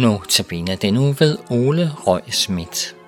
Notabene tabiner den uge ved Ole Røg Schmidt.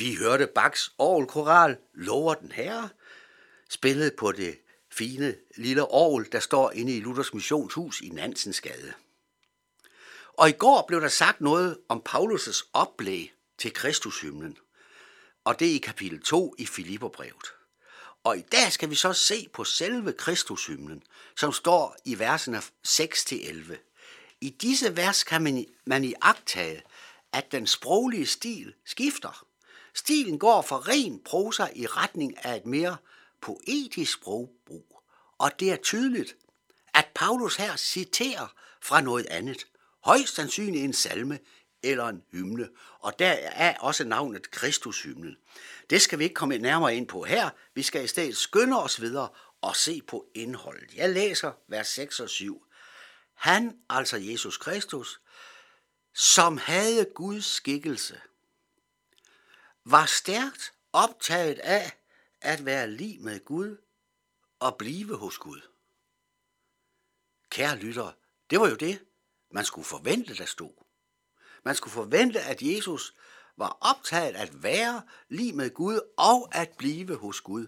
Vi hørte Bachs Orgelkoral, Lover den Herre, spillet på det fine lille orgel, der står inde i Luthers Missionshus i Nansensgade. Og i går blev der sagt noget om Paulus' oplæg til Kristushymnen, og det er i kapitel 2 i Filipperbrevet. Og i dag skal vi så se på selve Kristushymnen, som står i versene 6-11. I disse vers kan man, man i agtage, at den sproglige stil skifter – Stilen går fra ren prosa i retning af et mere poetisk sprogbrug, og det er tydeligt, at Paulus her citerer fra noget andet, højst sandsynligt en salme eller en hymne, og der er også navnet Kristushymnen. Det skal vi ikke komme nærmere ind på her, vi skal i stedet skynde os videre og se på indholdet. Jeg læser vers 6 og 7. Han, altså Jesus Kristus, som havde Guds skikkelse – var stærkt optaget af at være lig med Gud og blive hos Gud. Kære lyttere, det var jo det, man skulle forvente, der stod. Man skulle forvente, at Jesus var optaget at være lige med Gud og at blive hos Gud.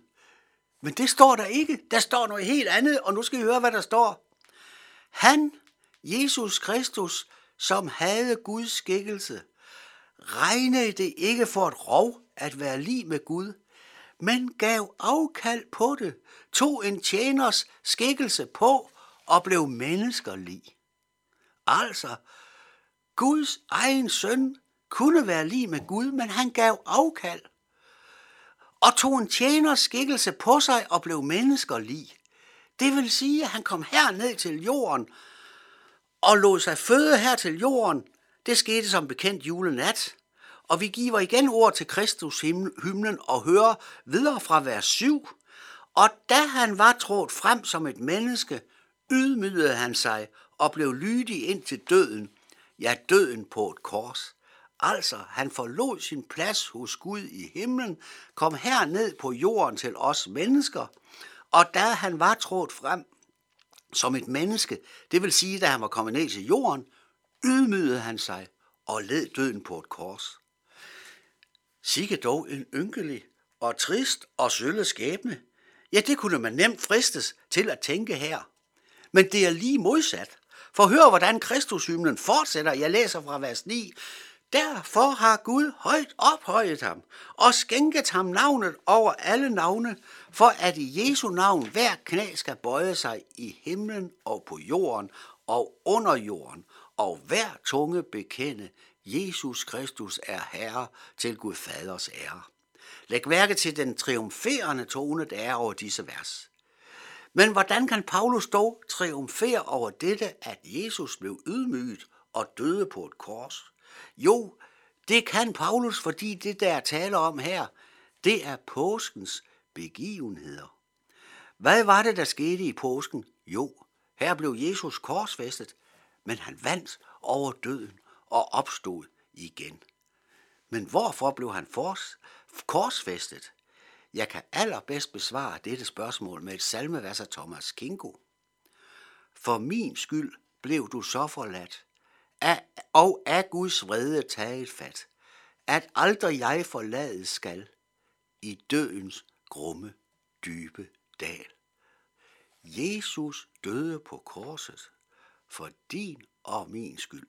Men det står der ikke. Der står noget helt andet, og nu skal I høre, hvad der står. Han, Jesus Kristus, som havde Guds skikkelse, regnede det ikke for et rov at være lige med Gud, men gav afkald på det, tog en tjeners skikkelse på og blev menneskerlig. Altså, Guds egen søn kunne være lige med Gud, men han gav afkald og tog en tjeners skikkelse på sig og blev menneskerlig. Det vil sige, at han kom herned til jorden og lod sig føde her til jorden. Det skete som bekendt julenat. Og vi giver igen ord til Kristus hymnen og hører videre fra vers 7. Og da han var trådt frem som et menneske, ydmygede han sig og blev lydig ind til døden, ja døden på et kors. Altså, han forlod sin plads hos Gud i himlen, kom herned på jorden til os mennesker, og da han var trådt frem som et menneske, det vil sige, da han var kommet ned til jorden, ydmygede han sig og led døden på et kors. Sikke dog en ynkelig og trist og sølle skæbne. Ja, det kunne man nemt fristes til at tænke her. Men det er lige modsat. For hør, hvordan Kristushymnen fortsætter. Jeg læser fra vers 9. Derfor har Gud højt ophøjet ham og skænket ham navnet over alle navne, for at i Jesu navn hver knæ skal bøje sig i himlen og på jorden og under jorden, og hver tunge bekende, Jesus Kristus er Herre til Gud Faders ære. Læg mærke til den triumferende tone, der er over disse vers. Men hvordan kan Paulus dog triumfere over dette, at Jesus blev ydmyget og døde på et kors? Jo, det kan Paulus, fordi det, der tale om her, det er påskens begivenheder. Hvad var det, der skete i påsken? Jo, her blev Jesus korsfæstet, men han vandt over døden og opstod igen. Men hvorfor blev han fors, korsfæstet? Jeg kan allerbedst besvare dette spørgsmål med et salmevers af Thomas Kingo. For min skyld blev du så forladt, og af Guds vrede taget fat, at aldrig jeg forlades skal i dødens grumme, dybe dal. Jesus døde på korset for din og min skyld.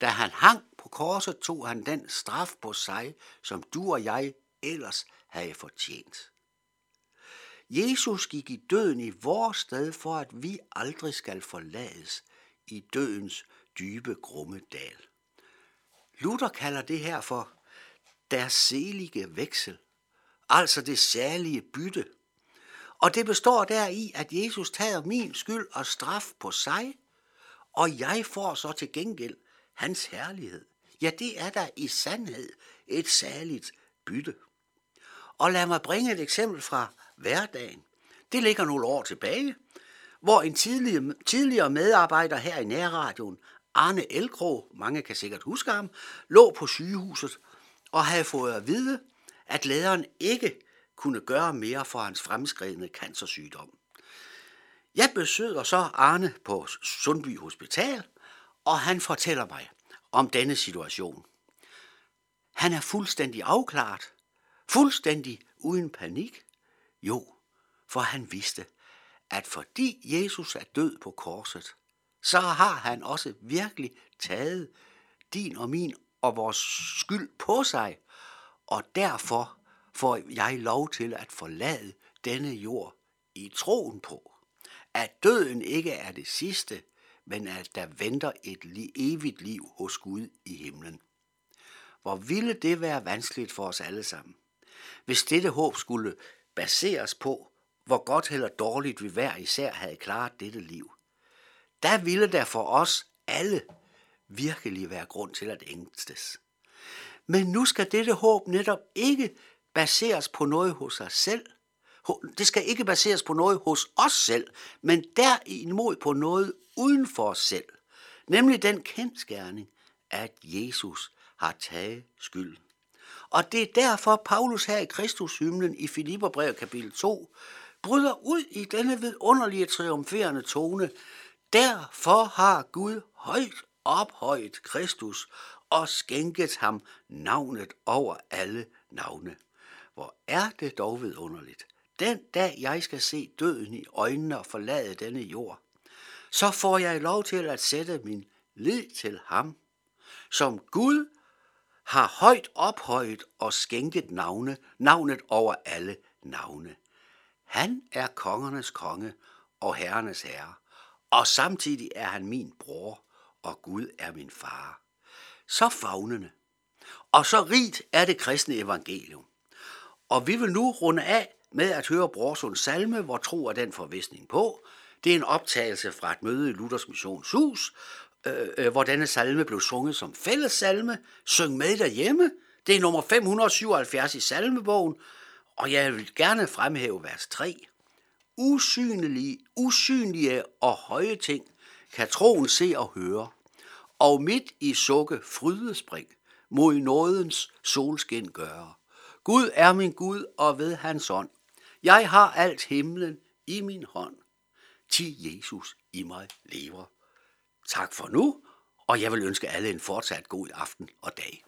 Da han hang på korset, tog han den straf på sig, som du og jeg ellers havde fortjent. Jesus gik i døden i vores sted, for at vi aldrig skal forlades i dødens dybe, grumme dal. Luther kalder det her for deres selige veksel, altså det særlige bytte. Og det består der i, at Jesus tager min skyld og straf på sig, og jeg får så til gengæld hans herlighed. Ja, det er der i sandhed et særligt bytte. Og lad mig bringe et eksempel fra hverdagen. Det ligger nogle år tilbage, hvor en tidligere, tidligere medarbejder her i nærradioen, Arne Elkro, mange kan sikkert huske ham, lå på sygehuset og havde fået at vide, at lederen ikke kunne gøre mere for hans fremskridende cancersygdom. Jeg besøger så Arne på Sundby Hospital, og han fortæller mig om denne situation. Han er fuldstændig afklaret, fuldstændig uden panik. Jo, for han vidste, at fordi Jesus er død på korset, så har han også virkelig taget din og min og vores skyld på sig, og derfor får jeg lov til at forlade denne jord i troen på, at døden ikke er det sidste, men at der venter et evigt liv hos Gud i himlen. Hvor ville det være vanskeligt for os alle sammen, hvis dette håb skulle baseres på, hvor godt eller dårligt vi hver især havde klaret dette liv. Der ville der for os alle virkelig være grund til at ængstes. Men nu skal dette håb netop ikke baseres på noget hos os selv. Det skal ikke baseres på noget hos os selv, men derimod på noget uden for os selv. Nemlig den kendskærning, at Jesus har taget skyld. Og det er derfor, Paulus her i Kristushymnen i Filipperbrevet kapitel 2 bryder ud i denne vidunderlige triumferende tone. Derfor har Gud højt ophøjet Kristus og skænket ham navnet over alle navne. Hvor er det dog vidunderligt. Den dag jeg skal se døden i øjnene og forlade denne jord, så får jeg lov til at sætte min lid til ham. som Gud har højt ophøjet og skænket navne, navnet over alle navne. Han er kongernes konge og herrenes herre, og samtidig er han min bror, og Gud er min far. Så fagnende. Og så rigt er det kristne evangelium. Og vi vil nu runde af med at høre Brorsons salme, hvor tro er den forvisning på. Det er en optagelse fra et møde i Luthers Missionshus, øh, øh, hvor denne salme blev sunget som fællessalme. Syng med derhjemme. Det er nummer 577 i salmebogen, og jeg vil gerne fremhæve vers 3. Usynlige, usynlige og høje ting kan troen se og høre, og midt i sukke frydespring mod nådens solskin gøre. Gud er min Gud, og ved hans ånd. Jeg har alt himlen i min hånd. Ti Jesus i mig lever. Tak for nu, og jeg vil ønske alle en fortsat god aften og dag.